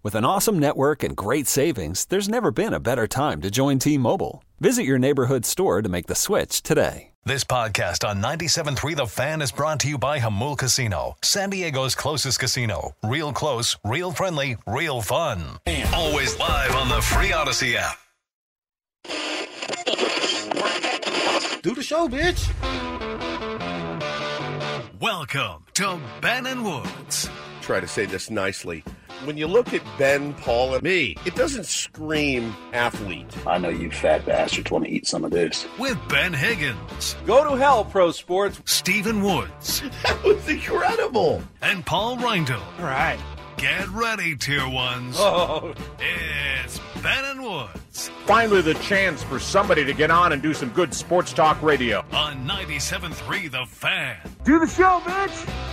With an awesome network and great savings, there's never been a better time to join T Mobile. Visit your neighborhood store to make the switch today. This podcast on 97.3 The Fan is brought to you by Jamul Casino, San Diego's closest casino. Real close, real friendly, real fun. Always live on the free Audacy app. Do the show, bitch. Welcome to Ben and Woods Try to say this nicely. When you look at Ben, Paul, and me, it doesn't scream athlete. I know you fat bastards want to eat some of this. with Ben Higgins, Go to hell, pro sports. Stephen Woods, That was incredible. and Paul Reindl. All right. Get ready, tier ones. Oh, It's Ben and Woods Finally, the chance for somebody to get on and do some good sports talk radio. on 97.3 The Fan. do the show, bitch.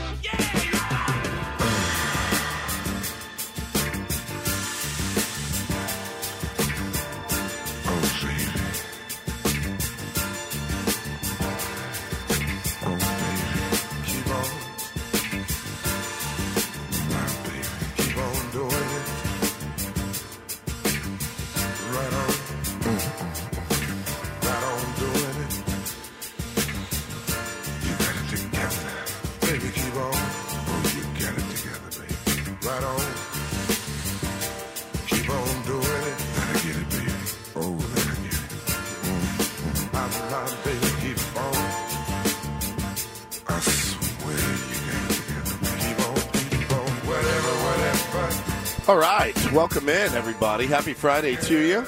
Welcome in, everybody. Happy Friday to you.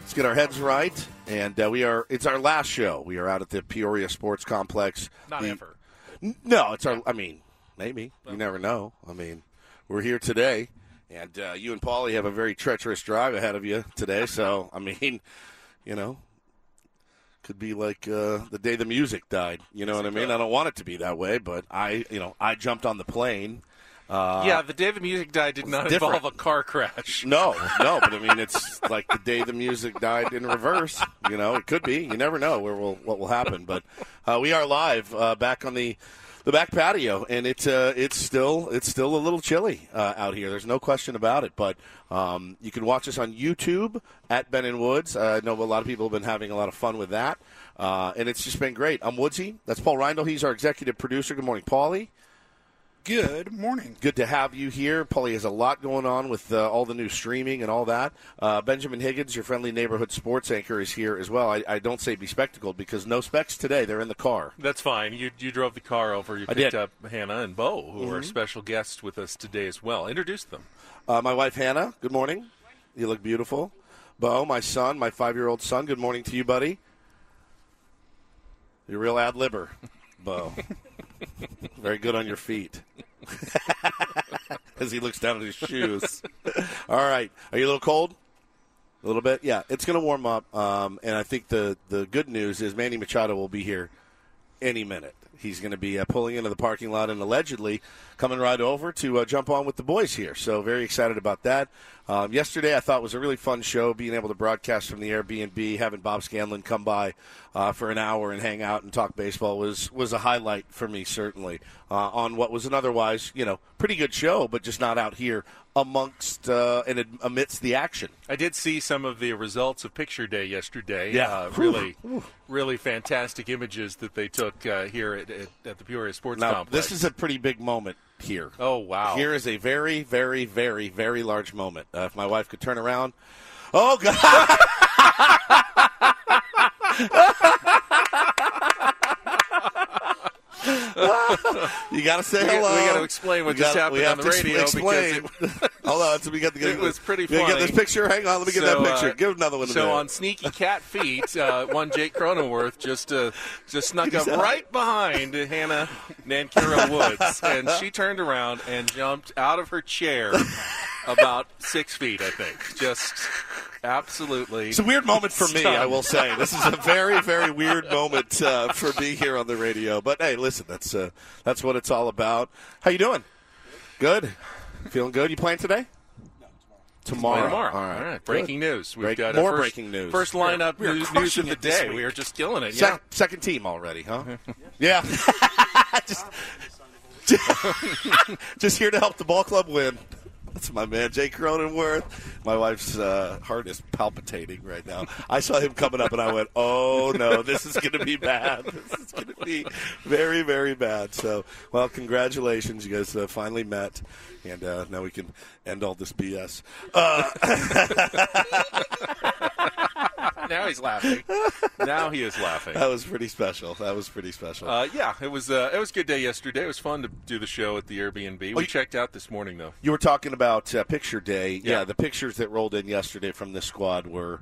Let's get our heads right. And uh, we are, it's our last show. We are out at the Peoria Sports Complex. Not The- ever. N- No, it's our, I mean, maybe. You never know. I mean, we're here today. And uh, you and Paulie have a very treacherous drive ahead of you today. So, I mean, you know, could be like uh, the day the music died. You know what I mean? I don't want it to be that way, but I, you know, I jumped on the plane. Uh, yeah, the day the music died did not different. involve a car crash. No, no, but I mean, it's like the day the music died in reverse. You know, it could be. You never know where will what will happen. But uh, we are live uh, back on the the back patio, and it's uh, it's still it's still a little chilly uh, out here. There's no question about it. But um, you can watch us on YouTube at Ben and Woods. Uh, I know a lot of people have been having a lot of fun with that, uh, and it's just been great. I'm Woodsy. That's Paul Reindl. He's our executive producer. Good morning, Paulie. Good morning. Good to have you here. Paulie has a lot going on with uh, all the new streaming and all that. Uh, Benjamin Higgins, your friendly neighborhood sports anchor, is here as well. I, I don't say be spectacled because no specs today. They're in the car. That's fine. You you drove the car over. You I picked did. up Hannah and Bo, who Mm-hmm. are special guests with us today as well. Introduce them. Uh, my wife Hannah. Good morning. You look beautiful. Bo, my son, my five-year-old son. Good morning to you, buddy. You're a real ad libber, Bo. Very good on your feet. As he looks down at his shoes. All right. Are you a little cold? A little bit? Yeah. It's going to warm up. Um, and I think the, the good news is Manny Machado will be here any minute. He's going to be uh, pulling into the parking lot and allegedly coming right over to uh, jump on with the boys here. So very excited about that. Um, yesterday, I thought was a really fun show, being able to broadcast from the Airbnb, having Bob Scanlan come by uh, for an hour and hang out and talk baseball was was a highlight for me, certainly, uh, on what was an otherwise, you know, pretty good show, but just not out here amongst uh, and amidst the action. I did see some of the results of Picture Day yesterday. Yeah. uh, really, really fantastic images that they took uh, here at, at, at the Peoria Sports Now, Complex. this is a pretty big moment here. oh wow! Here is a very, very, very, very large moment. Uh, if my wife could turn around. Oh, God. you got to say we, hello. got to explain what We just we happened on the to radio explain. because it, Hold on, so we got the. It was pretty funny. You get this picture. Hang on, let me get So, that picture. uh, Give another one. So on sneaky cat feet, uh, one Jake Cronenworth just uh, just snuck up right behind Hannah Nankira Woods, and she turned around and jumped out of her chair about six feet, I think. Just absolutely. It's a weird moment for me. I will say. This is a very, very weird moment uh, for me here on the radio. But hey, listen, that's uh, that's what it's all about. How you doing? Good. Feeling good? You playing today? Tomorrow. Tomorrow. All right. All right. Breaking news. We've Break- got more first, breaking news. First lineup We are news, news of the day. We are just killing it. Sec- Yeah. Second team already, huh? yeah. just, just here to help the ball club win. That's my man, Jay Cronenworth. My wife's uh, heart is palpitating right now. I saw him coming up, and I went, "Oh no, this is going to be bad. This is going to be very, very bad." So, well, congratulations, you guys uh, finally met, and uh, now we can end all this BS. Now he's laughing. Now he is laughing. that was pretty special. That was pretty special. Uh, yeah, it was. Uh, it was a good day yesterday. It was fun to do the show at the Airbnb. We you- checked out this morning though. You were talking about uh, picture day. Yeah. Yeah. the pictures that rolled in yesterday from this squad were,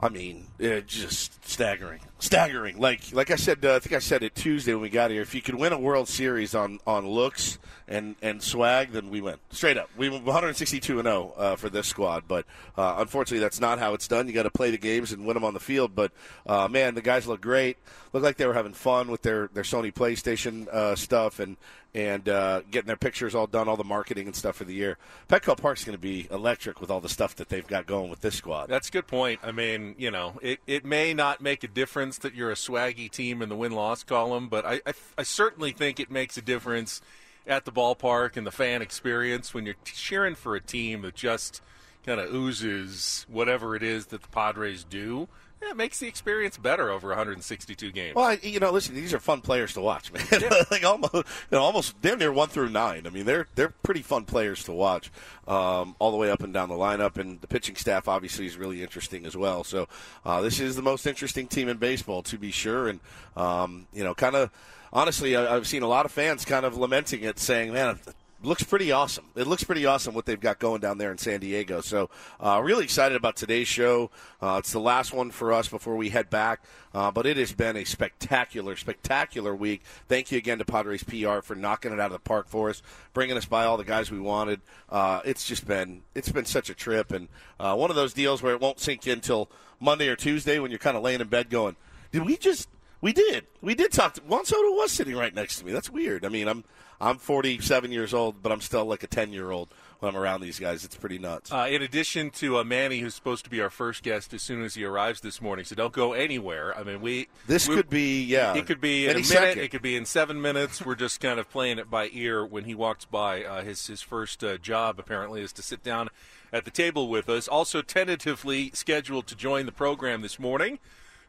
I mean, uh, just staggering, staggering. Like, like I said, uh, I think I said it Tuesday when we got here. If you could win a World Series on on looks and and swag, then we win straight up. We went 162 and 0 uh, for this squad, but uh, unfortunately, that's not how it's done. You got to play the games and win them on the field. But uh, man, the guys look great. Look like they were having fun with their their Sony PlayStation uh, stuff and and uh, getting their pictures all done, all the marketing and stuff for the year. Petco Park's going to be electric with all the stuff that they've got going with this squad. That's a good point. I mean, you know, it, it may not make a difference that you're a swaggy team in the win loss column, but I, I, I certainly think it makes a difference at the ballpark and the fan experience when you're cheering for a team that just kind of oozes whatever it is that the Padres do. Yeah, it makes the experience better over 162 games. Well, I, you know, listen, these are fun players to watch, man. like almost, you know, almost damn near one through nine. I mean, they're they're pretty fun players to watch, um, all the way up and down the lineup. And the pitching staff obviously is really interesting as well. So uh, this is the most interesting team in baseball, to be sure. And um, you know, kind of honestly, I've seen a lot of fans kind of lamenting it, saying, "Man." Looks pretty awesome. It looks pretty awesome what they've got going down there in San Diego. So, uh, really excited about today's show. Uh, it's the last one for us before we head back. Uh, but it has been a spectacular, spectacular week. Thank you again to Padres PR for knocking it out of the park for us, bringing us by all the guys we wanted. Uh, it's just been it's been such a trip, and uh, one of those deals where it won't sink in until Monday or Tuesday when you're kind of laying in bed going, "Did we just?" We did. We did talk. To, Juan Soto was sitting right next to me. That's weird. I mean, I'm I'm 47 years old, but I'm still like a 10 year old when I'm around these guys. It's pretty nuts. Uh, in addition to uh, Manny, who's supposed to be our first guest as soon as he arrives this morning, so don't go anywhere. I mean, we this we- could be yeah. It could be in a minute. second. It could be in seven minutes. We're just kind of playing it by ear. When he walks by, uh, his his first uh, job apparently is to sit down at the table with us. Also tentatively scheduled to join the program this morning.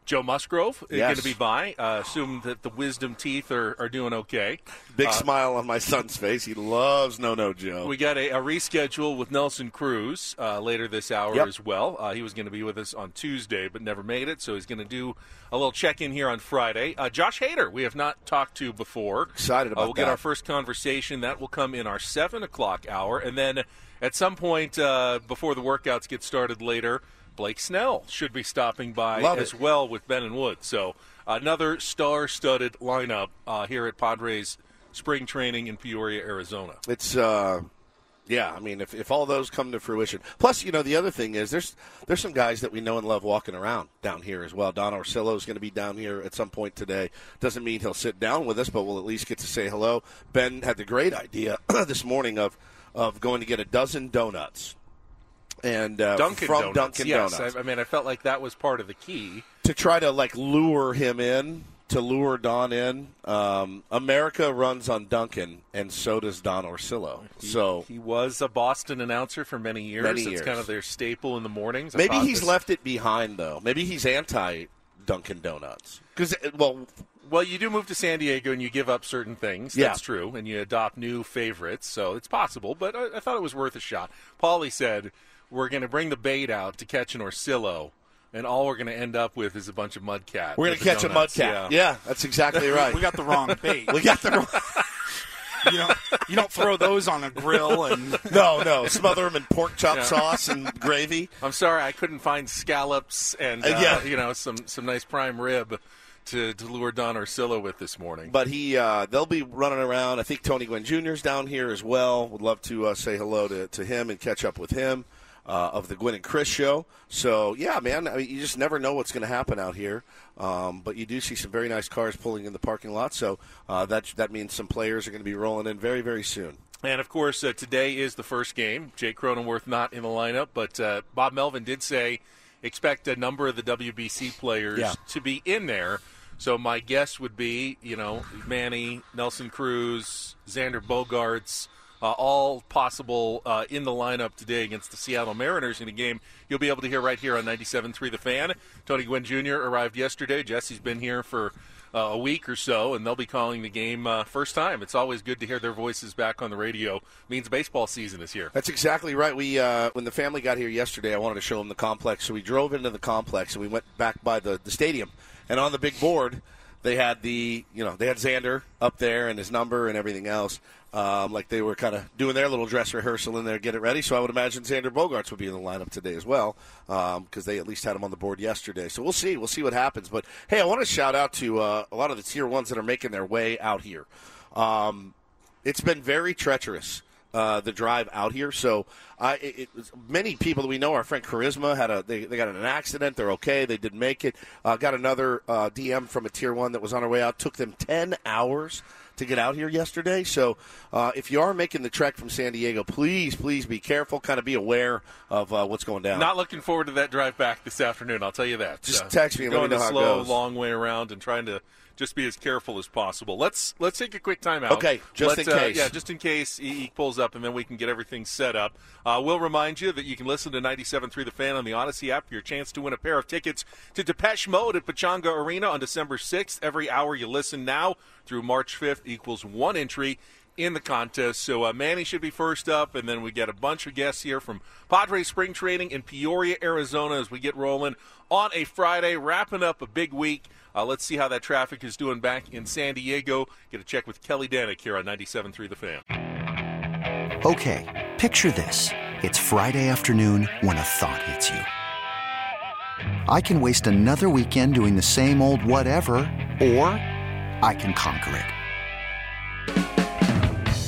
Joe Musgrove is Yes. going to be by. Uh, assume that the wisdom teeth are, are doing okay. Big Uh, smile on my son's face. He loves No No Joe. we got a, a reschedule with Nelson Cruz uh, later this hour Yep. as well. Uh, he was going to be with us on Tuesday, but never made it, so he's going to do a little check in here on Friday. Uh, Josh Hader, we have not talked to before. Excited about uh, We'll get that. our first conversation. That will come in our 7 o'clock hour. And then at some point uh, before the workouts get started later, Blake Snell should be stopping by Love as it. well with Ben and Wood. So another star-studded lineup uh, here at Padres spring training in Peoria, Arizona. It's uh yeah, I mean if, if all those come to fruition. Plus, you know, the other thing is there's there's some guys that we know and love walking around down here as well. Don Orsillo is going to be down here at some point today. Doesn't mean he'll sit down with us, but we'll at least get to say hello. Ben had the great idea this morning of of going to get a dozen donuts. And uh, Dunkin' from Donuts. Dunkin' yes, Donuts I, I mean, I felt like that was part of the key. to try to like lure him in, to lure Don in. Um, America runs on Dunkin', and so does Don Orsillo. So He was a Boston announcer for many years. Many it's years. kind of their staple in the mornings. I maybe he's this- left it behind though. Maybe he's anti Dunkin' Donuts because well, Well, you do move to San Diego and you give up certain things. Yeah. That's true, and you adopt new favorites, so it's possible. But I, I thought it was worth a shot. Paulie said we're going to bring the bait out to catch an Orsillo, and all we're going to end up with is a bunch of mudcat. we're gonna the catch a donuts. mudcat. Yeah. that's exactly right. We got the wrong bait. we got the wrong. you don't you don't throw those on a grill and no, no, smother them in pork chop yeah. sauce and gravy. I'm sorry, I couldn't find scallops and uh, yeah. you know some some nice prime rib to, to lure Don Orsillo with this morning. But he, uh, they'll be running around. I think Tony Gwynn Jr. is down here as well. Would love to uh, say hello to, to him and catch up with him uh, of the Gwynn and Chris show. So yeah, man, I mean, you just never know what's going to happen out here. Um, but you do see some very nice cars pulling in the parking lot. So uh, that that means some players are going to be rolling in very very soon. And of course, uh, today is the first game. Jake Cronenworth not in the lineup, but uh, Bob Melvin did say expect a number of the WBC players yeah. to be in there. So my guess would be, you know, Manny, Nelson Cruz, Xander Bogaerts, uh, all possible uh, in the lineup today against the Seattle Mariners in a game you'll be able to hear right here on 97.3 The Fan. Tony Gwynn Jr. arrived yesterday. Jesse's been here for uh, a week or so, and they'll be calling the game uh, first time. It's always good to hear their voices back on the radio. It means baseball season is here. That's exactly right. We uh, when the family got here yesterday, I wanted to show them the complex, so we drove into the complex and we went back by the, the stadium, and on the big board they had the you know they had Xander up there and his number and everything else. Um, like they were kind of doing their little dress rehearsal in there, get it ready. So I would imagine Xander Bogaerts would be in the lineup today as well, because um, they at least had him on the board yesterday. So we'll see, we'll see what happens. But hey, I want to shout out to uh, a lot of the tier ones that are making their way out here. Um, it's been very treacherous. Uh, the drive out here. So uh, it, it, many people that we know, our friend Charisma had a they, they got in an accident. They're okay. They did make it. Uh, got another uh, DM from a tier one that was on her way out. Took them ten hours to get out here yesterday. So uh, if you are making the trek from San Diego, please, please be careful. Kind of be aware of uh, what's going down. Not looking forward to that drive back this afternoon. I'll tell you that. Just text me and let me know how slow, it goes. long way around and trying to just be as careful as possible. Let's let's take a quick timeout. Okay, just Let's, in uh, case. yeah, just in case he, pulls up, and then we can get everything set up. Uh, we'll remind you that you can listen to 97.3 The Fan on the Audacy app for your chance to win a pair of tickets to Depeche Mode at Pechanga Arena on December 6th. Every hour you listen now through March 5th equals one entry in the contest. So uh, Manny should be first up, and then we get a bunch of guests here from Padres spring training in Peoria, Arizona, as we get rolling on a Friday, wrapping up a big week. Uh, let's see how that traffic is doing back in San Diego. Get a check with Kelly Danick here on 97.3 The Fan. Okay, picture this. It's Friday afternoon when a thought hits you. I can waste another weekend doing the same old whatever, or I can conquer it.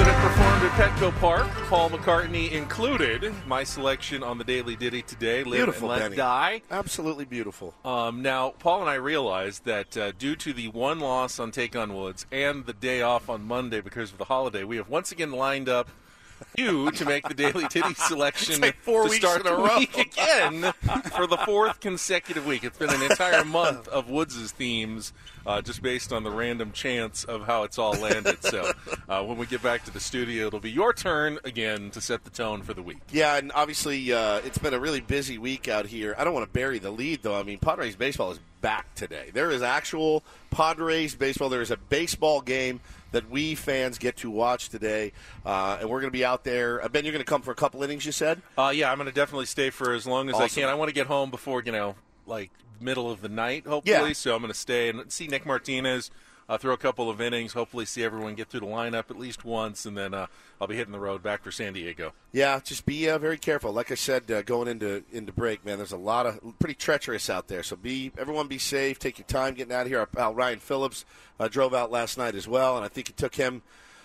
That have performed at Petco Park, Paul McCartney included. My selection on the Daily Ditty today, Live Beautiful, and Let Benny. Die. Absolutely beautiful. Um, now, Paul and I realized that uh, due to the one loss on Take on Woods and the day off on Monday because of the holiday, we have once again lined up you to make the Daily Titty selection like four to weeks start in a row. week again for the fourth consecutive week. It's been an entire month of Woods' themes, uh, just based on the random chance of how it's all landed. So, uh, when we get back to the studio, it'll be your turn again to set the tone for the week. Yeah, and obviously uh, it's been a really busy week out here. I don't want to bury the lead, though. I mean, Padres baseball is back today. There is actual Padres baseball. There is a baseball game that we fans get to watch today, uh, and we're going to be out there. Uh, ben, you're going to come for a couple innings. You said. Uh, yeah, I'm going to definitely stay for as long as I can. I want to get home before you know, like middle of the night, hopefully. Yeah. So I'm going to stay and see Nick Martinez. Uh, throw a couple of innings, hopefully see everyone get through the lineup at least once, and then uh, I'll be hitting the road back for San Diego. Yeah, just be uh, very careful. Like I said, uh, going into into break, man, there's a lot of pretty treacherous out there. So be everyone be safe. Take your time getting out of here. Our pal Ryan Phillips uh, drove out last night as well, and I think it took him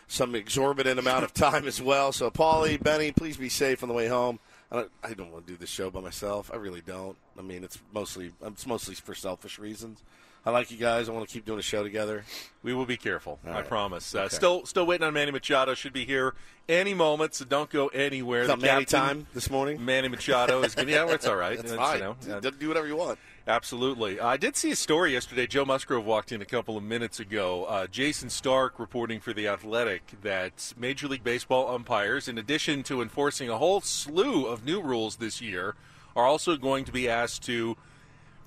some exorbitant amount of time as well. So Paulie, Benny, please be safe on the way home. I don't, I don't want to do this show by myself. I really don't. I mean, it's mostly it's mostly for selfish reasons. I like you guys. I want to keep doing a show together. We will be careful. All I right. promise. Uh, Okay. Still, still waiting on Manny Machado. Should be here any moment, so don't go anywhere. Is The Manny captain, time this morning? Manny Machado is going. Yeah, it's all right. That's It's, fine. You know, uh, do whatever you want. Absolutely. I did see a story yesterday. Joe Musgrove walked in a couple of minutes ago. Uh, Jayson Stark reporting for The Athletic that Major League Baseball umpires, in addition to enforcing a whole slew of new rules this year, are also going to be asked to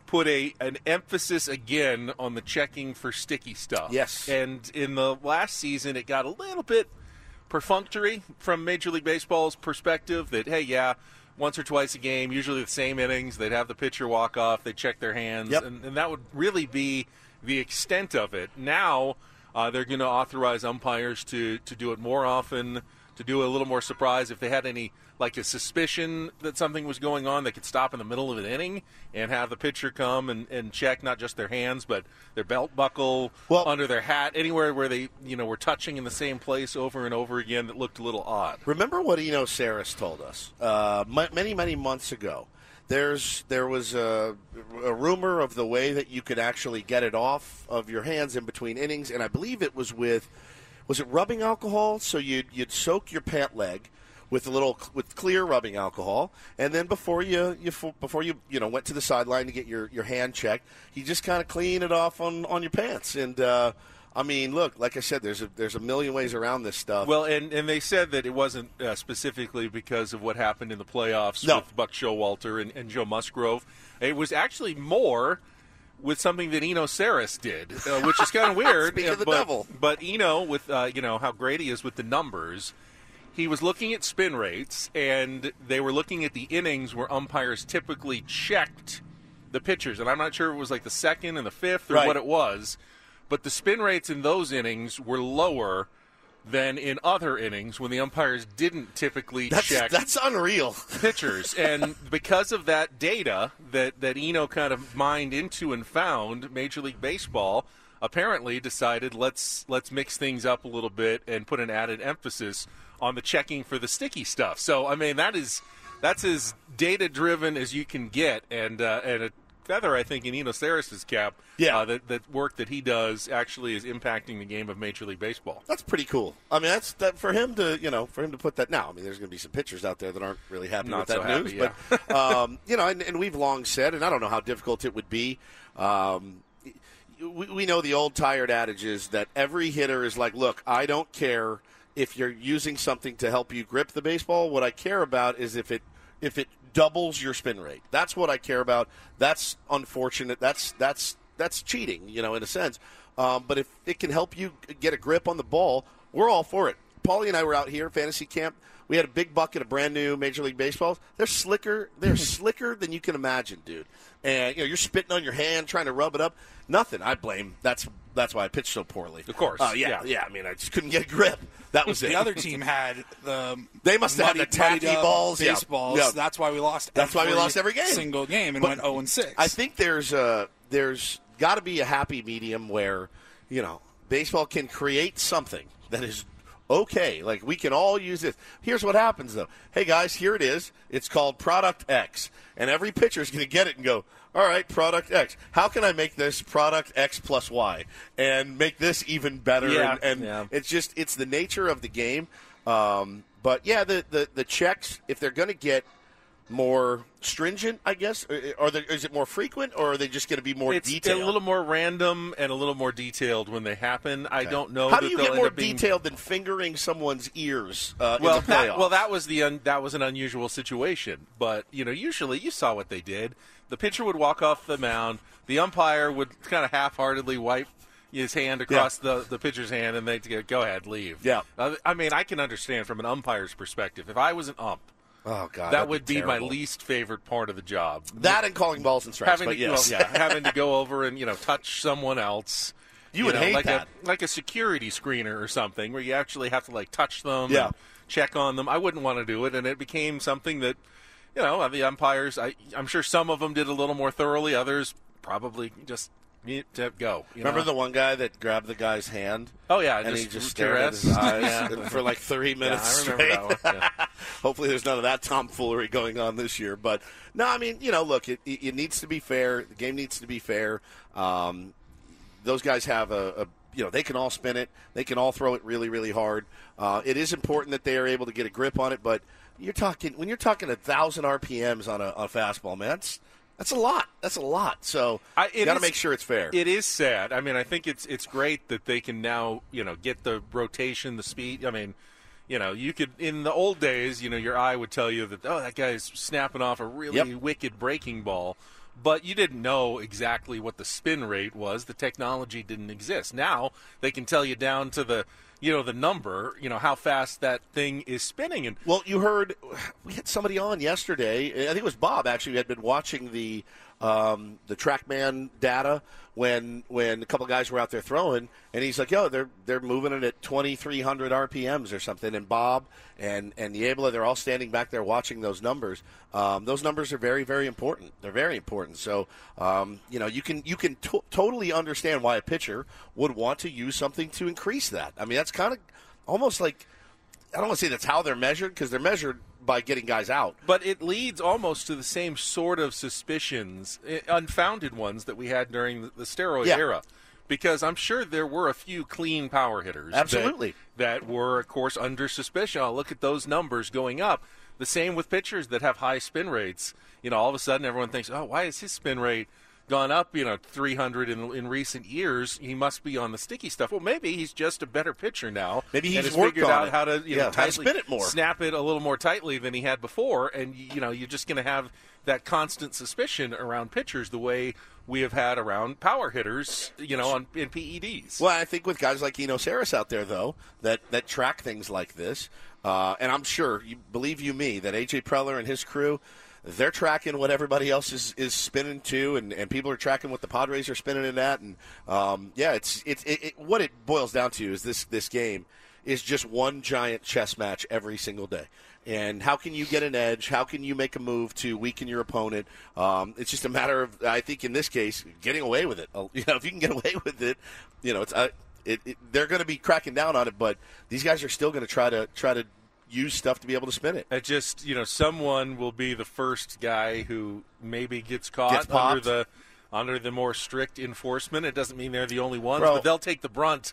put a an emphasis again on the checking for sticky stuff. Yes. And in the last season, it got a little bit perfunctory from Major League Baseball's perspective that, hey, yeah, once or twice a game, usually the same innings, they'd have the pitcher walk off, they check their hands, Yep. and, and that would really be the extent of it. Now, uh, they're going to authorize umpires to, to do it more often, to do a little more surprise. If they had any, like a suspicion that something was going on, they could stop in the middle of an inning and have the pitcher come and, and check not just their hands, but their belt buckle, well, under their hat, anywhere where they, you know, were touching in the same place over and over again that looked a little odd. Remember what Eno Sarris told us uh, many, many months ago. There's there was a, a rumor of the way that you could actually get it off of your hands in between innings, and I believe it was with was it rubbing alcohol? So you'd you'd soak your pant leg with a little with clear rubbing alcohol, and then before you you before you you know went to the sideline to get your, your hand checked, you just kind of clean it off on, on your pants. And uh, I mean, look, like I said, there's a there's a million ways around this stuff. Well, and, and they said that it wasn't uh, specifically because of what happened in the playoffs No. with Buck Showalter and, and Joe Musgrove. It was actually more with something that Eno Sarris did, uh, which is kind of weird. Speak of the but, devil. But Eno, with uh, you know how great he is with the numbers, he was looking at spin rates, and they were looking at the innings where umpires typically checked the pitchers. And I'm not sure if it was like the second and the fifth or Right. what it was, but the spin rates in those innings were lower than in other innings when the umpires didn't typically That's- check that's unreal pitchers and because of that data that that Eno kind of mined into and found Major League Baseball apparently decided let's let's mix things up a little bit and put an added emphasis on the checking for the sticky stuff so I mean that is that's as data driven as you can get and uh, and a feather I think in Eno Sarris's cap Yeah. uh, that that work that he does actually is impacting the game of Major League Baseball That's pretty cool. I mean, that's that for him to you know for him to put that. Now, I mean, there's going to be some pitchers out there that aren't really happy Not with that so happy, news, yeah. but um, you know, and, and we've long said, and I don't know how difficult it would be. Um, we, we know the old tired adage is that every hitter is like, look, I don't care if you're using something to help you grip the baseball. What I care about is if it if it doubles your spin rate. That's what I care about. That's unfortunate. That's that's that's cheating, you know, in a sense. Um, but if it can help you get a grip on the ball, we're all for it. Paulie and I were out here fantasy camp. We had a big bucket of brand new Major League Baseballs. They're slicker. They're slicker than you can imagine, dude. And you know, you're spitting on your hand, trying to rub it up. Nothing. I blame. That's that's why I pitched so poorly. Of course. Uh, yeah, Yeah. yeah, I mean, I just couldn't get a grip. That was it. The other team had the They must have had the tacky muddied up balls, yeah. baseballs. Yeah. That's why we lost. That's why we lost every game. single game and But went zero and six. I think there's a there's got to be a happy medium where you know baseball can create something that is okay. Like we can all use this. Here's what happens though. Hey guys, here it is. It's called Product X, and every pitcher is going to get it and go. All right, product X. How can I make this product X plus Y and make this even better? Yeah, and and yeah. it's just it's the nature of the game. Um, but yeah, the, the the checks if they're going to get more stringent, I guess, or, or they, is it more frequent, or are they just going to be more it's detailed? a little more random and a little more detailed when they happen. I don't know. How do you get more being- detailed than fingering someone's ears uh, well, in the that, well, that was the un, that was an unusual situation. But you know, usually you saw what they did. The pitcher would walk off the mound. The umpire would kind of half-heartedly wipe his hand across the, the pitcher's hand, and they'd go, "Go ahead, leave." Yeah. Uh, I mean, I can understand from an umpire's perspective. If I was an ump, oh god, that would be, my least favorite part of the job. That and calling balls and strikes. having but to, yes, well, yeah, having to go over and you know touch someone else. You would know, hate like that. a like a security screener or something where you actually have to like touch them, Yeah. check on them. I wouldn't want to do it, and it became something that you know the umpires. I I'm sure some of them did a little more thoroughly. Others probably just to go. You Remember know? the one guy that grabbed the guy's hand? Oh, yeah, and just he just stared at his eyes Yeah. for like three minutes I remember straight. that one, yeah. Hopefully, there's none of that tomfoolery going on this year. But no, I mean, you know, look, it, it it needs to be fair. The game needs to be fair. Um, those guys have a, a you know they can all spin it they can all throw it really really hard uh, it is important that they are able to get a grip on it but you're talking when you're talking a thousand rpms on a, a fastball man that's that's a lot that's a lot so I, you got to make sure it's fair It is sad. I mean, I think it's it's great that they can now you know get the rotation, the speed. I mean, you know, you could in the old days, you know, your eye would tell you that oh, that guy's snapping off a really Yep. wicked breaking ball. But you didn't know exactly what the spin rate was. The technology didn't exist. Now they can tell you down to the, you know, the number, you know, how fast that thing is spinning. And Well, you heard we had somebody on yesterday. I think it was Bob actually who had been watching the um, the TrackMan data when when a couple guys were out there throwing, and he's like, "Yo, they're they're moving it at 2,300 RPMs or something." And Bob and and Niebla, they're all standing back there watching those numbers. Um, those numbers are very very important. They're very important. So um, you know you can you can to- totally understand why a pitcher would want to use something to increase that. I mean, that's kind of almost like I don't want to say that's how they're measured because they're measured by getting guys out. But it leads almost to the same sort of suspicions, eh, unfounded ones that we had during the, steroid Yeah. era. Because I'm sure there were a few clean power hitters. that- Absolutely. That, were, of course, under suspicion. Oh, look at those numbers going up. The same with pitchers that have high spin rates. You know, all of a sudden everyone thinks, oh, why is his spin rate gone up, you know, 300 in, in recent years? He must be on the sticky stuff. Well, maybe he's just a better pitcher now. Maybe he's worked figured out it. how to, you Yeah, know, tightly spin it more. snap it a little more tightly than he had before, and you know you're just going to have that constant suspicion around pitchers the way we have had around power hitters, you know, on in PEDs. Well, I think with guys like Eno Sarris out there, though, that, that track things like this, uh, and I'm sure, you believe you me, that AJ Preller and his crew, they're tracking what everybody else is, is spinning to, and, and people are tracking what the Padres are spinning in at, and um, yeah, it's it's it, it, what it boils down to is this this game is just one giant chess match every single day. And how can you get an edge? How can you make a move to weaken your opponent? Um, it's just a matter of, I think, in this case, getting away with it. You know, if you can get away with it, you know, it's uh, it, it, they're going to be cracking down on it. But these guys are still going to try to try to use stuff to be able to spin it. It just you know someone will be the first guy who maybe gets caught Gets under the under the more strict enforcement. It doesn't mean they're the only ones, Bro. but they'll take the brunt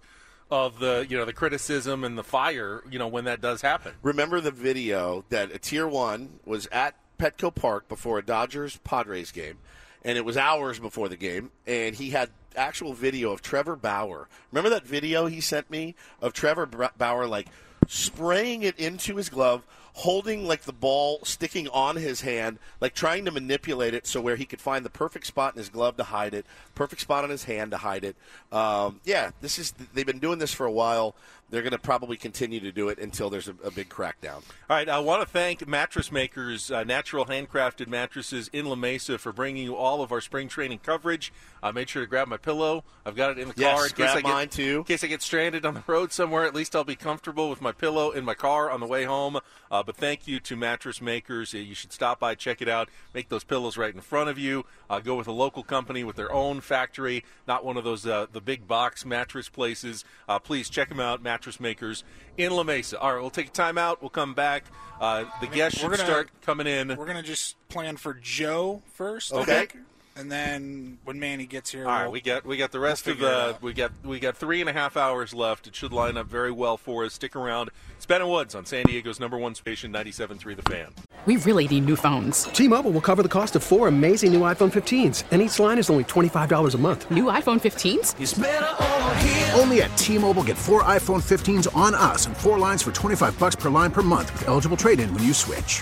of the you know the criticism and the fire you know when that does happen. Remember the video that a tier one was at Petco Park before a Dodgers Padres game, and it was hours before the game, and he had actual video of Trevor Bauer. Remember that video he sent me of Trevor Bauer like spraying it into his glove, holding like the ball sticking on his hand, like trying to manipulate it so where he could find the perfect spot in his glove to hide it, perfect spot on his hand to hide it. Um, yeah, this is they've been doing this for a while. They're going to probably continue to do it until there's a, a big crackdown. All right, I want to thank Mattress Makers, uh, natural handcrafted mattresses in La Mesa, for bringing you all of our spring training coverage. I made sure to grab my pillow. I've got it in the Yes, car in case I get, mine, too. In case I get stranded on the road somewhere, at least I'll be comfortable with my pillow in my car on the way home. Uh, but thank you to Mattress Makers. Uh, You should stop by, check it out, make those pillows right in front of you. Uh, go with a local company with their own factory, not one of those uh, the big box mattress places. Uh, please check them out, Mattress Makers in La Mesa. All right, we'll take a time out. We'll come back. Uh, the guests should gonna- start coming in. We're gonna just plan for Joe first, I Okay. Think, and then when Manny gets here, All right, we'll- we got we got the rest we'll of the it we got we got three and a half hours left. It should line up very well for us. Stick around. It's Ben and Woods on San Diego's number one station, 97.3 The Fan. We really need new phones. T-Mobile will cover the cost of four amazing new iPhone 15s, and each line is only $25 a month. New iPhone 15s? Only at T-Mobile get four iPhone 15s on us and four lines for 25 bucks per line per month with eligible trade-in when you switch.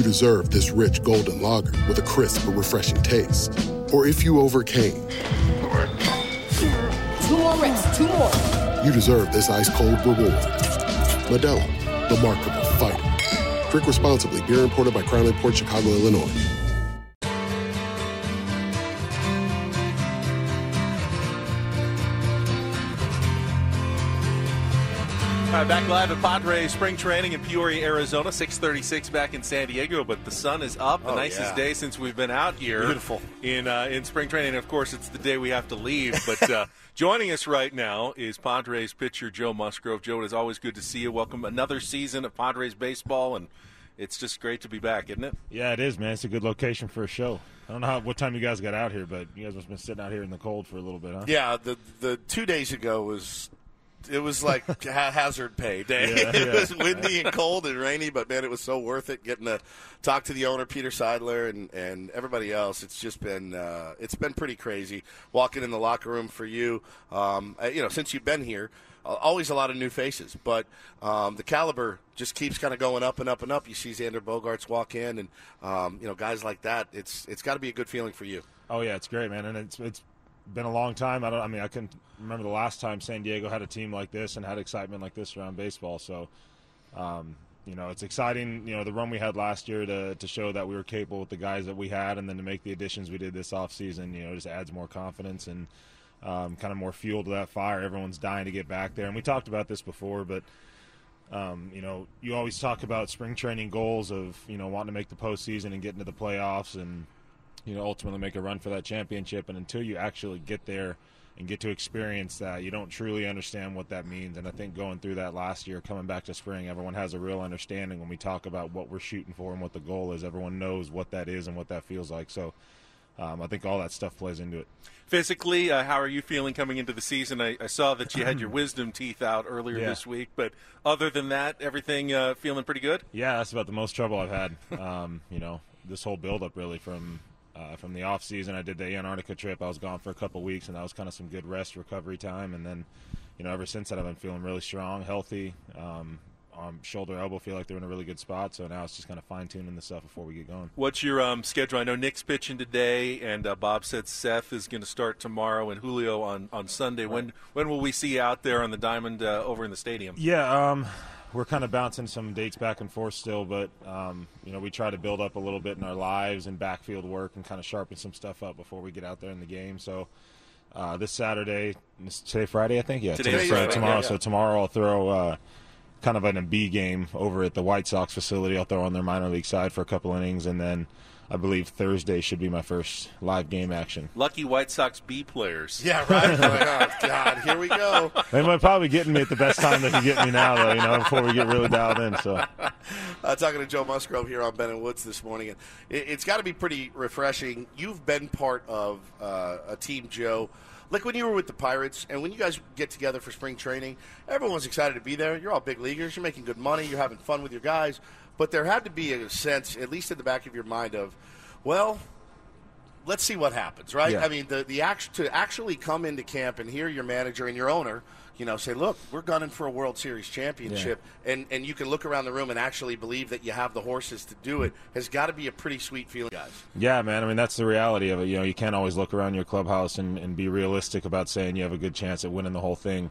you deserve this rich golden lager with a crisp but refreshing taste. Or if you overcame, Two more reps, two more. you deserve this ice cold reward. Modelo, the Markable Fighter. Drink responsibly. Beer imported by Crown Port Chicago, Illinois. Right, back live at Padres spring training in Peoria, Arizona. 6:36 back in San Diego, but the sun is up. The Oh, nicest yeah. day since we've been out here. Beautiful. in uh, in spring training. Of course, it's the day we have to leave. But uh, joining us right now is Padres pitcher Joe Musgrove. Joe, it is always good to see you. Welcome another season of Padres baseball, and it's just great to be back, isn't it? Yeah, it is, man. It's a good location for a show. I don't know how, what time you guys got out here, but you guys must have been sitting out here in the cold for a little bit, huh? Yeah, the the two days ago was it was like ha- hazard pay day. Yeah, it yeah. was windy and cold and rainy, but man, it was so worth it getting to talk to the owner Peter Seidler and and everybody else. It's just been uh, it's been pretty crazy walking in the locker room for you. Um, uh, you know, since you've been here. Uh, always a lot of new faces, but um, the caliber just keeps kind of going up and up and up. You see Xander Bogaerts walk in, and um, you know guys like that. It's it's got to be a good feeling for you. Oh yeah, it's great, man, and it's it's been a long time. I don't. I mean, I can remember the last time San Diego had a team like this and had excitement like this around baseball. So, um, you know, it's exciting. You know, the run we had last year to to show that we were capable with the guys that we had, and then to make the additions we did this off season. You know, just adds more confidence and um, kind of more fuel to that fire. Everyone's dying to get back there, and we talked about this before, but. Um, you know, you always talk about spring training goals of you know wanting to make the postseason and get into the playoffs, and you know ultimately make a run for that championship. And until you actually get there and get to experience that, you don't truly understand what that means. And I think going through that last year, coming back to spring, everyone has a real understanding when we talk about what we're shooting for and what the goal is. Everyone knows what that is and what that feels like. So. Um, I think all that stuff plays into it. Physically, uh, how are you feeling coming into the season? I, I saw that you had your wisdom teeth out earlier Yeah. this week, but other than that, everything uh, feeling pretty good. Yeah, that's about the most trouble I've had. Um, you know, this whole buildup really from uh, from the off season. I did the Antarctica trip. I was gone for a couple weeks, and that was kind of some good rest recovery time. And then, you know, ever since that, I've been feeling really strong, healthy. Um, um, shoulder, elbow feel like they're in a really good spot. So now it's just kind of fine tuning the stuff before we get going. What's your um, schedule? I know Nick's pitching today, and uh, Bob said Seth is going to start tomorrow, and Julio on, on Sunday. When when will we see you out there on the diamond uh, over in the stadium? Yeah, um, we're kind of bouncing some dates back and forth still, but um, you know we try to build up a little bit in our lives and backfield work and kind of sharpen some stuff up before we get out there in the game. So uh, this Saturday, this, today Friday, I think. Yeah, Today's today's Friday, tomorrow. yeah, yeah. So tomorrow I'll throw uh, kind of an a B game over at the White Sox facility. I'll throw on their minor league side for a couple innings, and then I believe Thursday should be my first live game action. Lucky White Sox B players. Yeah, right. oh, God, here we go. They might probably get me at the best time they can get me now, though. You know, before we get really dialed in. So. Uh, talking to Joe Musgrove here on Ben and Woods this morning, and it, it's got to be pretty refreshing. You've been part of uh, a team, Joe. Like when you were with the Pirates, and when you guys get together for spring training, everyone's excited to be there. You're all big leaguers. You're making good money. You're having fun with your guys. But there had to be a sense, at least in the back of your mind, of, well, let's see what happens, right? Yeah. I mean, the the act, to actually come into camp and hear your manager and your owner, you know, say, "Look, we're gunning for a World Series championship," and and you can look around the room and actually believe that you have the horses to do it, has got to be a pretty sweet feeling, guys. Yeah, man. I mean, that's the reality of it. You know, you can't always look around your clubhouse and, and be realistic about saying you have a good chance at winning the whole thing.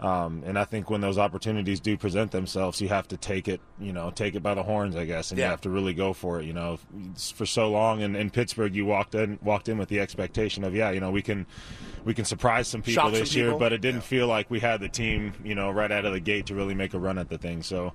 Um, and I think when those opportunities do present themselves, you have to take it, you know, take it by the horns, I guess, and Yeah. you have to really go for it. You know, for so long in, in Pittsburgh, you walked in walked in with the expectation of, yeah, you know, we can we can surprise some people Shock some this year, people. but it didn't feel like we had the team, you know, right out of the gate to really make a run at the thing. So.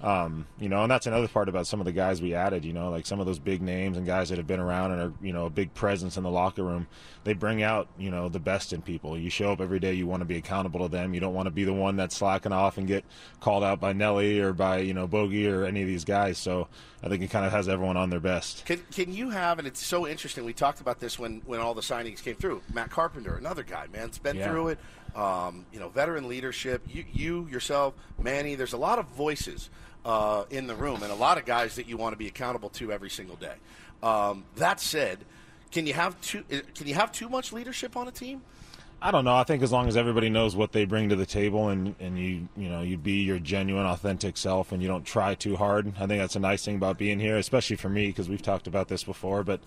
Um, you know, and that's another part about some of the guys we added. You know, like some of those big names and guys that have been around and are you know a big presence in the locker room. They bring out you know the best in people. You show up every day. You want to be accountable to them. You don't want to be the one that's slacking off and get called out by Nelly or by you know Bogey or any of these guys. So I think it kind of has everyone on their best. Can, can you have, and it's so interesting, we talked about this when, when all the signings came through. Matt Carpenter, another guy, man, it's been Yeah. through it. Um, you know, veteran leadership. You, you, yourself, Manny, there's a lot of voices uh, in the room and a lot of guys that you want to be accountable to every single day. Um, that said, can you have too, uh, can you have too much leadership on a team? I don't know. I think as long as everybody knows what they bring to the table and, and you you know you be your genuine, authentic self and you don't try too hard. I think that's a nice thing about being here, especially for me because we've talked about this before. But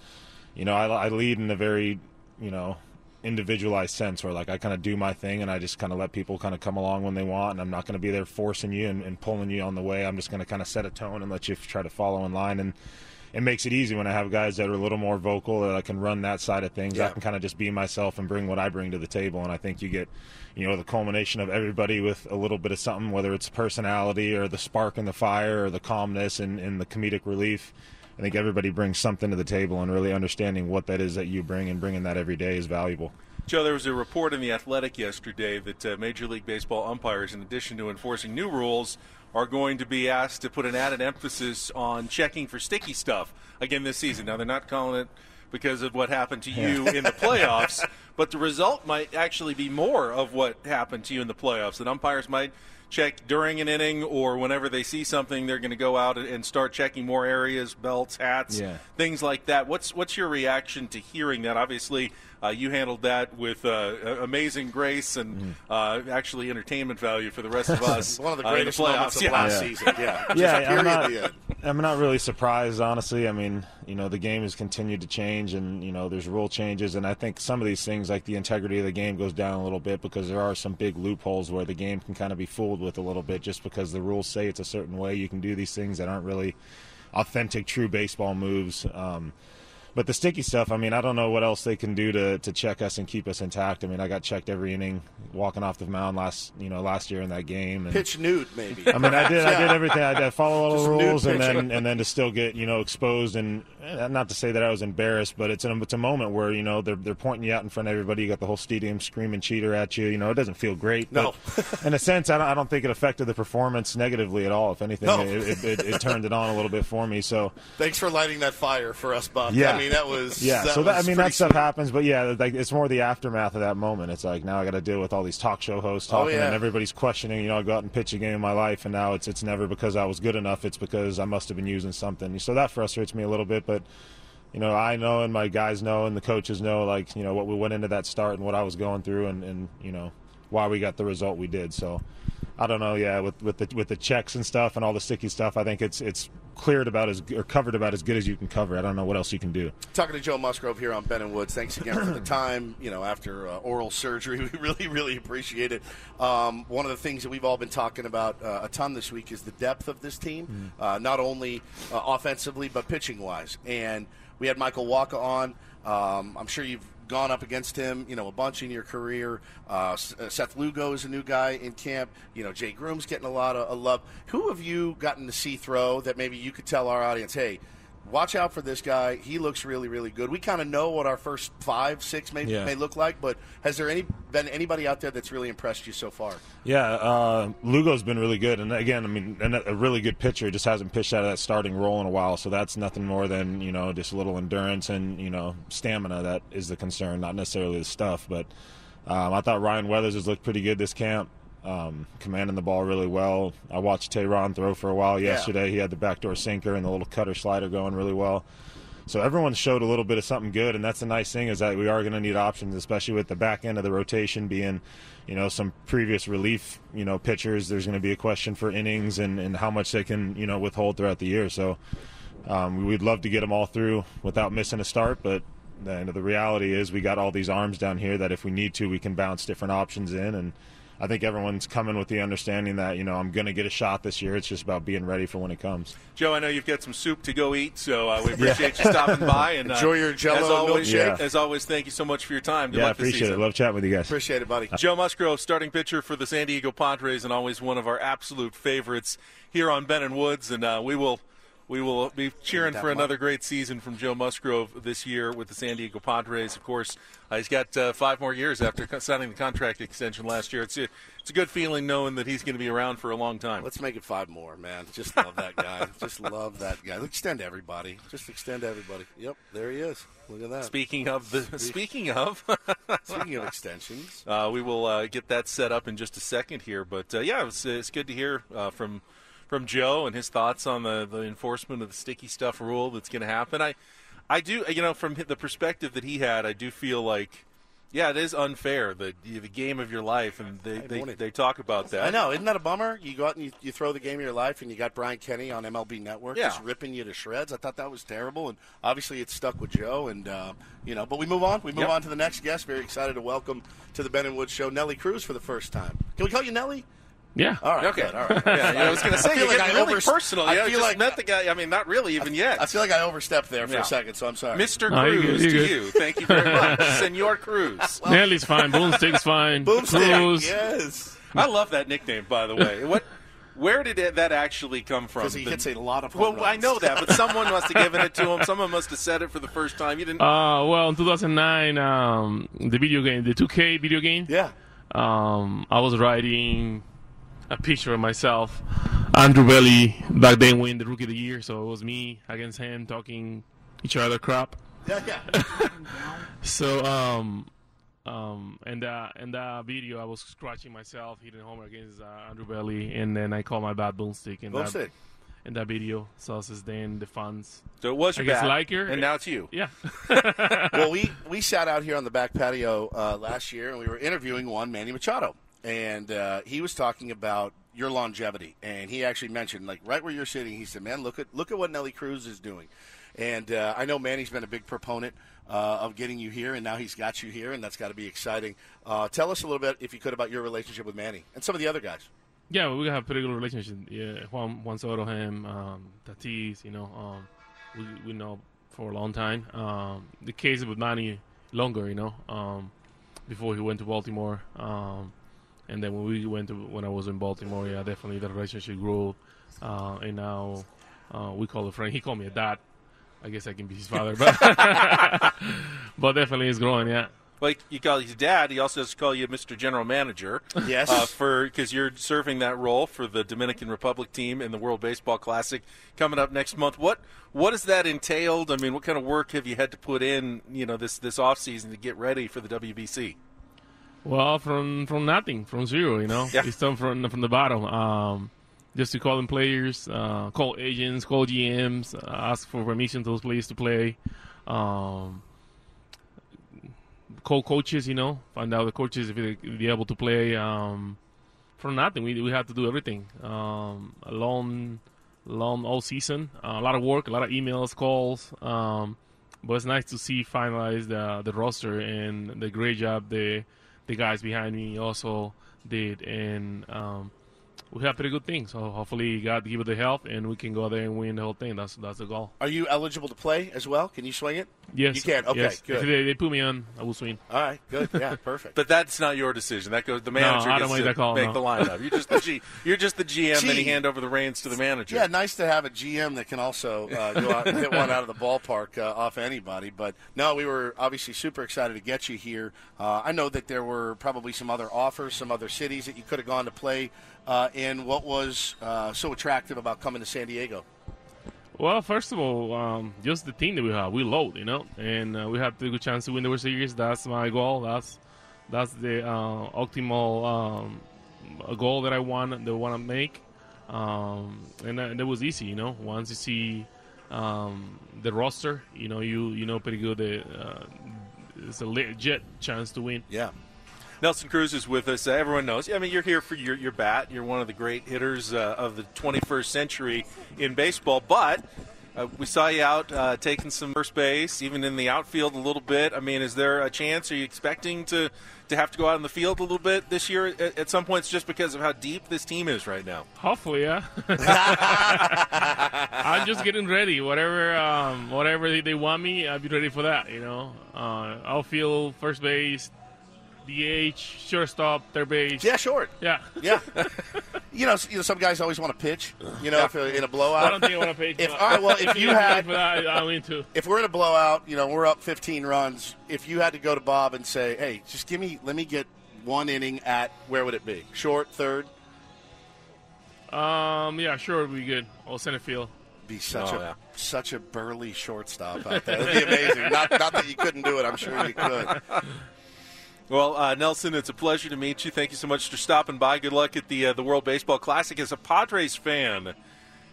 you know, I, I lead in a very you know individualized sense where like I kind of do my thing and I just kind of let people kind of come along when they want and I'm not going to be there forcing you and, and pulling you on the way. I'm just going to kind of set a tone and let you try to follow in line and it makes it easy when I have guys that are a little more vocal that I can run that side of things. I can kind of just be myself and bring what I bring to the table. And I think you get, you know, the culmination of everybody with a little bit of something, whether it's personality or the spark and the fire or the calmness and, and the comedic relief. I think everybody brings something to the table and really understanding what that is that you bring and bringing that every day is valuable. Joe, there was a report in The Athletic yesterday that uh, Major League Baseball umpires, in addition to enforcing new rules, are going to be asked to put an added emphasis on checking for sticky stuff again this season. Now, they're not calling it because of what happened to you in the playoffs, but the result might actually be more of what happened to you in the playoffs. That umpires might check during an inning or whenever they see something, they're going to go out and- and start checking more areas, belts, hats, Yeah. things like that. What's what's your reaction to hearing that? Obviously, uh, you handled that with uh, amazing grace and uh, actually entertainment value for the rest of us. One of the uh, in greatest playoffs. moments of Yeah. last Yeah. season. Yeah, Just yeah, a I'm not, at the end. I'm not really surprised, honestly. I mean, you know, the game has continued to change, and you know, there's rule changes, and I think some of these things, like the integrity of the game, goes down a little bit because there are some big loopholes where the game can kind of be fooled with a little bit, just because the rules say it's a certain way. You can do these things that aren't really authentic, true baseball moves. Um, but the sticky stuff, I mean, I don't know what else they can do to, to check us and keep us intact. I mean, I got checked every inning walking off the mound last, you know, last year in that game. And, Pitch nude, maybe. I mean, I did. I did everything. I did follow all the rules, and then and then to still get you know exposed and eh, not to say that I was embarrassed, but it's a, it's a moment where you know they're they're pointing you out in front of everybody. You got the whole stadium screaming cheater at you. You know, it doesn't feel great. No. in a sense, I don't, I don't think it affected the performance negatively at all. If anything, No. it, it, it, it turned it on a little bit for me. So Thanks for lighting that fire for us, Bob. yeah, mean, that was yeah. That so that I mean that stuff sweet. happens, but yeah, like it's more the aftermath of that moment. It's like now I got to deal with all these talk show hosts Oh, talking, yeah. and everybody's questioning. You know, I go out and pitch a game in my life, and now it's it's never because I was good enough. It's because I must have been using something. So that frustrates me a little bit, but. You know, I know, and my guys know, and the coaches know, like you know, what we went into that start and what I was going through, and, and you know, why we got the result we did. So, I don't know. Yeah, with with the with the checks and stuff and all the sticky stuff, I think it's it's cleared about as or covered about as good as you can cover. I don't know what else you can do. Talking to Joe Musgrove here on Ben and Woods. Thanks again for the time. You know, after uh, oral surgery, we really, really appreciate it. Um, one of the things that we've all been talking about uh, a ton this week is the depth of this team, uh, not only uh, offensively but pitching wise. And we had Michael Wacha on. Um, I'm sure you've gone up against him, you know, a bunch in your career. Uh, uh, Seth Lugo is a new guy in camp. You know, Jay Groome's getting a lot of, of love. Who have you gotten to see throw that maybe you could tell our audience, hey, watch out for this guy. He looks really, really good. We kind of know what our first five, six may, Yeah. may look like, but has there any been anybody out there that's really impressed you so far? Yeah, uh, Lugo's been really good, and again, I mean, and a really good pitcher. Just hasn't pitched out of that starting role in a while, so that's nothing more than you know just a little endurance and you know stamina that is the concern, not necessarily the stuff. But um, I thought Ryan Weathers has looked pretty good this camp, um, commanding the ball really well. I watched Tehran throw for a while Yeah. yesterday. He had the backdoor sinker and the little cutter slider going really well. So everyone showed a little bit of something good, and that's the nice thing is that we are going to need options, especially with the back end of the rotation being, you know, some previous relief, you know, pitchers. There's going to be a question for innings and, and how much they can, you know, withhold throughout the year. So um, we'd love to get them all through without missing a start, but the, the reality is we got all these arms down here that if we need to, we can bounce different options in and. I think everyone's coming with the understanding that you know I'm going to get a shot this year. It's just about being ready for when it comes. Joe, I know you've got some soup to go eat, so uh, we appreciate you stopping by. And uh, Enjoy your Jell-O as always, milkshake. As always, thank you so much for your time. Good yeah, appreciate season. it. Love chatting with you guys. Appreciate it, buddy. Joe Musgrove, starting pitcher for the San Diego Padres, and always one of our absolute favorites here on Ben and Woods. And uh, we will we will be cheering for another great season from Joe Musgrove this year with the San Diego Padres. Of course, uh, he's got uh, five more years after signing the contract extension last year. It's a, it's a good feeling knowing that he's going to be around for a long time. Let's make it five more, man. Just love that guy. Just love that guy. Extend everybody. Just extend everybody. Yep, there he is. Look at that. Speaking of the speaking of Speaking of extensions, Uh, we will uh, get that set up in just a second here, but uh, yeah, it's, it's good to hear uh, from from Joe and his thoughts on the, the enforcement of the sticky stuff rule that's going to happen. I I do you know from the perspective that he had, I do feel like yeah, it is unfair the the game of your life, and they they, they talk about that. I know. Isn't that a bummer? You go out and you, you throw the game of your life, and you got Brian Kenny on MLB Network Yeah. just ripping you to shreds. I thought that was terrible, and obviously it's stuck with Joe. And uh, you know, but we move on. We move Yep. on to the next guest. Very excited to welcome to the Ben and Woods show Nelly Cruz for the first time. Can we call you Nelly? Yeah. All right. Okay. Good. All right. Yeah, yeah, I was going to say I feel like I really overst- personal. I Yeah, feel just like met the guy. I mean, not really even yet. I feel like I overstepped there for Yeah. a second, so I'm sorry. Mr. No, you're Cruz good, to you're you. good. Thank you very much, Senor Cruz. Nelly's fine. Boomstick's fine. Boomstick. Cruz. Yes. I love that nickname, by the way. What? Where did it, that actually come from? Because he The- hits a lot of Well, home I know that, but someone must have given it to him. Someone must have said it for the first time. You didn't. Uh, well, in 2009, um, the video game, the 2K video game. Yeah. Um, I was writing a picture of myself, Andrew Bailey, back then win the Rookie of the Year. So it was me against him talking each other crap. Yeah, yeah. So um, um, and uh, in that video, I was scratching myself, hitting homer against uh, Andrew Bailey, and then I called my bad boomstick in Boomstick. that in that video. So since then, the fans. So it was I your guess bat, like her, and now it's you. Yeah. well, we we sat out here on the back patio uh, last year, and we were interviewing one Manny Machado, and uh, he was talking about your longevity, and he actually mentioned like right where you're sitting. He said, "Man, look at look at what Nelly Cruz is doing." And uh, I know Manny's been a big proponent uh, of getting you here, and now he's got you here, and that's got to be exciting. Uh, tell us a little bit, if you could, about your relationship with Manny and some of the other guys. Yeah, we have a pretty good relationship. Yeah, Juan Juan Soto, him, um, Tatis, you know, um, we we know for a long time. Um, the case with Manny longer, you know, um, before he went to Baltimore, um, and then when we went to when I was in Baltimore, yeah, definitely the relationship grew, uh, and now uh, we call a friend. He called me a dad. I guess I can be his father, but but definitely it's growing. Yeah. Like you call his dad, he also has to call you Mr. General Manager. Yes. uh, for because you're serving that role for the Dominican Republic team in the World Baseball Classic coming up next month. What what has that entailed? I mean, what kind of work have you had to put in, you know, this this off season to get ready for the WBC? Well, from from nothing, from zero, you know. Yeah. We start from from the bottom. Um, just to call in players, uh, call agents, call GMs, uh, ask for permission to those players to play. Um, call coaches, you know, find out the coaches if they- they're able to play. Um, for nothing. We we had to do everything. Um, a long, long all season. Uh, a lot of work, a lot of emails, calls. Um, but it's nice to see finalize the the roster and the great job the the guys behind me also did, and um, we have pretty good things. So hopefully God give it the help, and we can go there and win the whole thing. That's that's the goal. Are you eligible to play as well? Can you swing it? Yes, You can. Okay, yes. good. If they, they put me on, I will swing. All right, good. Yeah, perfect. But that's not your decision. That goes the No, manager I don't gets make to that call, make no. the lineup. You're just the G, you're just the GM, and Gee. you hand over the reins to the manager. Yeah, nice to have a GM that can also uh, go out and hit one out of the ballpark uh, off anybody. But no, we were obviously super excited to get you here. Uh, I know that there were probably some other offers, some other cities that you could have gone to play uh, in. What was uh, so attractive about coming to San Diego? Well, first of all, um, just the team that we have, we load, you know, and uh, we have the good chance to win the World Series. That's my goal. That's that's the uh, optimal um, goal that I want that I want to make, um, and that, that was easy, you know. Once you see um, the roster, you know, you you know pretty good. Uh, it's a legit chance to win. Yeah. Nelson Cruz is with us. Uh, everyone knows. I mean, you're here for your, your bat. You're one of the great hitters uh, of the 21st century in baseball. But uh, we saw you out uh, taking some first base, even in the outfield a little bit. I mean, is there a chance? Are you expecting to, to have to go out in the field a little bit this year at, at some points just because of how deep this team is right now? Hopefully, yeah. I'm just getting ready. Whatever, um, whatever they, they want me, I'll be ready for that. You know, uh, outfield, first base, DH, shortstop, third base. Yeah, short. Yeah, Yeah. you know, you know, some guys always want to pitch. You know, if, uh, in a blowout. I don't think I want to pitch. If but- all right, well, if you I'm had, for that, I lean to. if we're in a blowout, you know, we're up 15 runs. If you had to go to Bob and say, "Hey, just give me, let me get one inning at where would it be? Short, third, Um, yeah, sure, it'll be good. Or center field. be such Oh, a yeah. such a burly shortstop out there. It'd be amazing. not, not that you couldn't do it. I'm sure you could. Well, uh, Nelson, it's a pleasure to meet you. Thank you so much for stopping by. Good luck at the uh, the World Baseball Classic. As a Padres fan,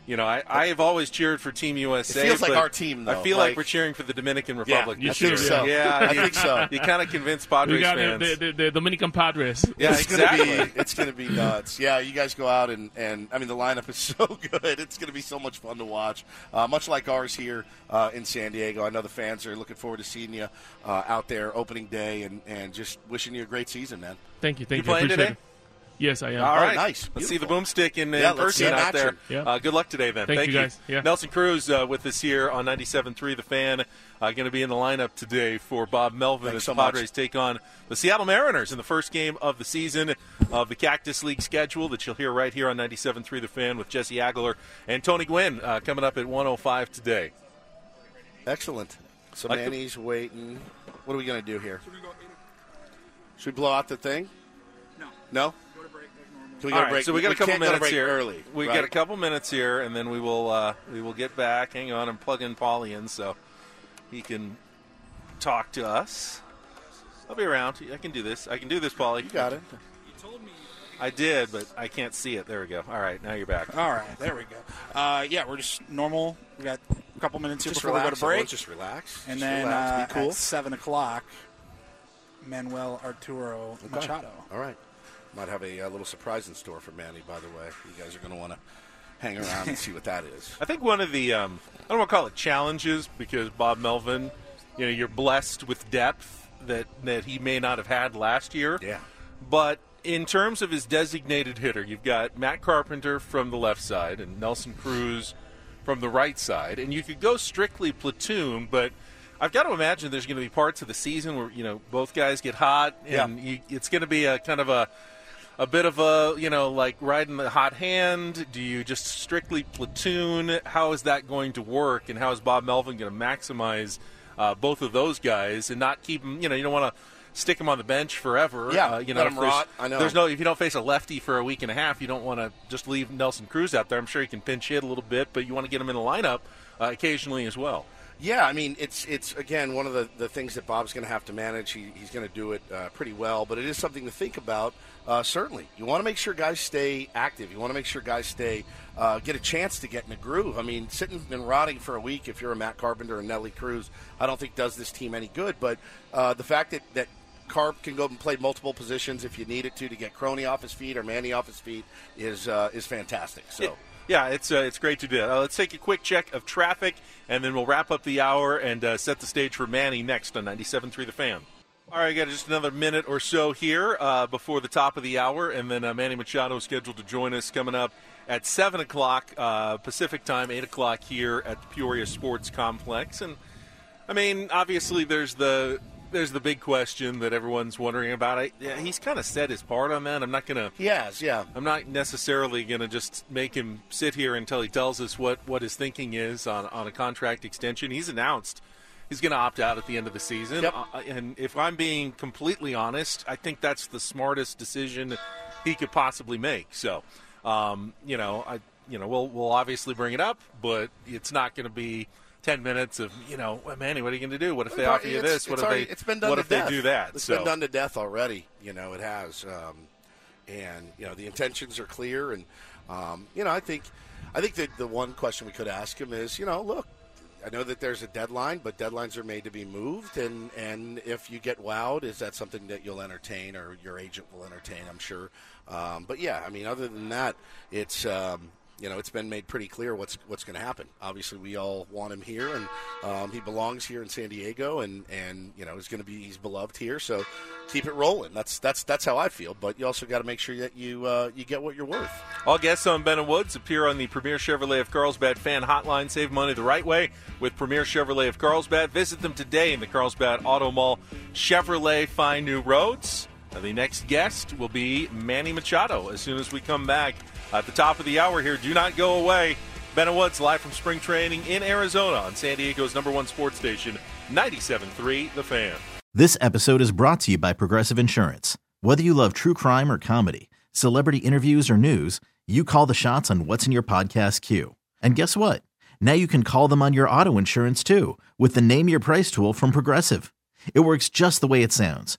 you know I, I have always cheered for Team USA. feels like our team, though. I feel like, Like- we're cheering for the Dominican Yeah, Republic. you this should, year. so. Yeah, I you- think so. You kind of convinced Padres got fans. the, the, the Dominican Padres. yeah, it's exactly. gonna be it's gonna be nuts. Yeah, you guys go out and, and I mean the lineup is so good. It's gonna be so much fun to watch. Uh, much like ours here uh, in San Diego. I know the fans are looking forward to seeing you uh, out there opening day and, and just wishing you a great season, man. Thank you, thank You you. playing Appreciate today? it. Yes, I am. All right, Oh, right, nice. Let's see the boomstick in, in Yeah, let's person it in out there. Yeah. Uh, good luck today, then. Thank you, guys. Yeah. Nelson Cruz uh, with us here on 97.3 The Fan. Uh, going to be in the lineup today for Bob Melvin Thanks as so the much. Padres take on the Seattle Mariners in the first game of the season of the Cactus League schedule that you'll hear right here on 97.3 The Fan with Jesse Agler and Tony Gwynn uh, coming up at 105 today. Excellent. So Like the- Manny's waiting. What are we gonna do here? Should we blow out the thing? No. No. Can we go All to right, break? so we got a couple can't go to minutes break here. early. We right? got a couple minutes here, and then we will uh, we will get back. Hang on, and plug in Paulie in so he can talk to us. I'll be around. I can do this. I can do this, Paulie. You got it. You told me I did, but I can't see it. There we go. All right, now you're back. All right, there we go. Uh, yeah, we're just normal. We got a couple minutes here Just before we go relax. to break, everyone, Just relax. and Just then relax. uh, Be cool. at seven o'clock, Manuel Arturo Okay. Machado. All right. Might have a, uh little surprise in store for Manny. By the way, you guys are going to want to hang around and see what that is. I think one of the um, I don't want to call it challenges because Bob Melvin, you know, you're blessed with depth that that he may not have had last year. Yeah. But in terms of his designated hitter, you've got Matt Carpenter from the left side and Nelson Cruz from the right side, and you could go strictly platoon, but I've got to imagine there's going to be parts of the season where you know both guys get hot, and you, it's going to be a kind of a a bit of a you know like riding the hot hand. Do you just strictly platoon? How is that going to work, and how is Bob Melvin going to maximize uh, both of those guys and not keep them? You know, you don't want to stick them on the bench forever. Yeah, uh, you know, let rot. I know. There's no if you don't face a lefty for a week and a half, you don't want to just leave Nelson Cruz out there. I'm sure he can pinch hit a little bit, but you want to get him in the lineup uh, occasionally as well. Yeah, I mean, it's it's again one of the, the things that Bob's going to have to manage. He, he's going to do it uh, pretty well, but it is something to think about. Uh, certainly, you want to make sure guys stay active. You want to make sure guys stay uh, get a chance to get in a groove. I mean, sitting and rotting for a week if you're a Matt Carpenter and Nelly Cruz, I don't think does this team any good. But uh, the fact that that Carp can go and play multiple positions if you need it to to get Crony off his feet or Manny off his feet is uh, is fantastic. So. Yeah, it's uh, it's great to do. Uh, let's take a quick check of traffic, and then we'll wrap up the hour and uh, set the stage for Manny next on 97.3 The Fan. All right, I got just another minute or so here uh, before the top of the hour, and then uh, Manny Machado is scheduled to join us coming up at 7 o'clock uh, Pacific time, 8 o'clock here at the Peoria Sports Complex. And, I mean, obviously there's the there's the big question that everyone's wondering about. I, yeah, he's kind of set his part on that. I'm not gonna. Has, yeah. I'm not necessarily gonna just make him sit here until he tells us what what his thinking is on on a contract extension. He's announced he's going to opt out at the end of the season. Yep. Uh, and if I'm being completely honest, I think that's the smartest decision he could possibly make. So, um, you know, I you know we'll we'll obviously bring it up, but it's not going to be. Ten minutes of you know, Manny, what are you going to do? What if they offer you it's- this? What if already- they? It's been done what if death. they do that? It's so been done to death already. You know, it has. Um, and you know, the intentions are clear. And um, you know, I think, I think that the one question we could ask him is, you know, look, I know that there's a deadline, but deadlines are made to be moved. And and if you get wowed, is that something that you'll entertain or your agent will entertain? I'm sure. Um, but yeah, I mean, other than that, it's. Um, you know, it's been made pretty clear what's what's going to happen. Obviously, we all want him here, and um, he belongs here in San Diego, and and you know, he's going to be he's beloved here. So keep it rolling. That's that's that's how I feel. But you also got to make sure that you uh, you get what you're worth. All guests on Ben and Woods appear on the Premier Chevrolet of Carlsbad fan hotline. Save money the right way with Premier Chevrolet of Carlsbad. Visit them today in the Carlsbad Auto Mall. Chevrolet find new roads. Now, the next guest will be Manny Machado as soon as we come back at the top of the hour here. Do not go away. Ben Woods live from spring training in Arizona on San Diego's number one sports station, 97.3 The Fan. This episode is brought to you by Progressive Insurance. Whether you love true crime or comedy, celebrity interviews or news, you call the shots on what's in your podcast queue. And guess what? Now you can call them on your auto insurance too with the Name Your Price tool from Progressive. It works just the way it sounds.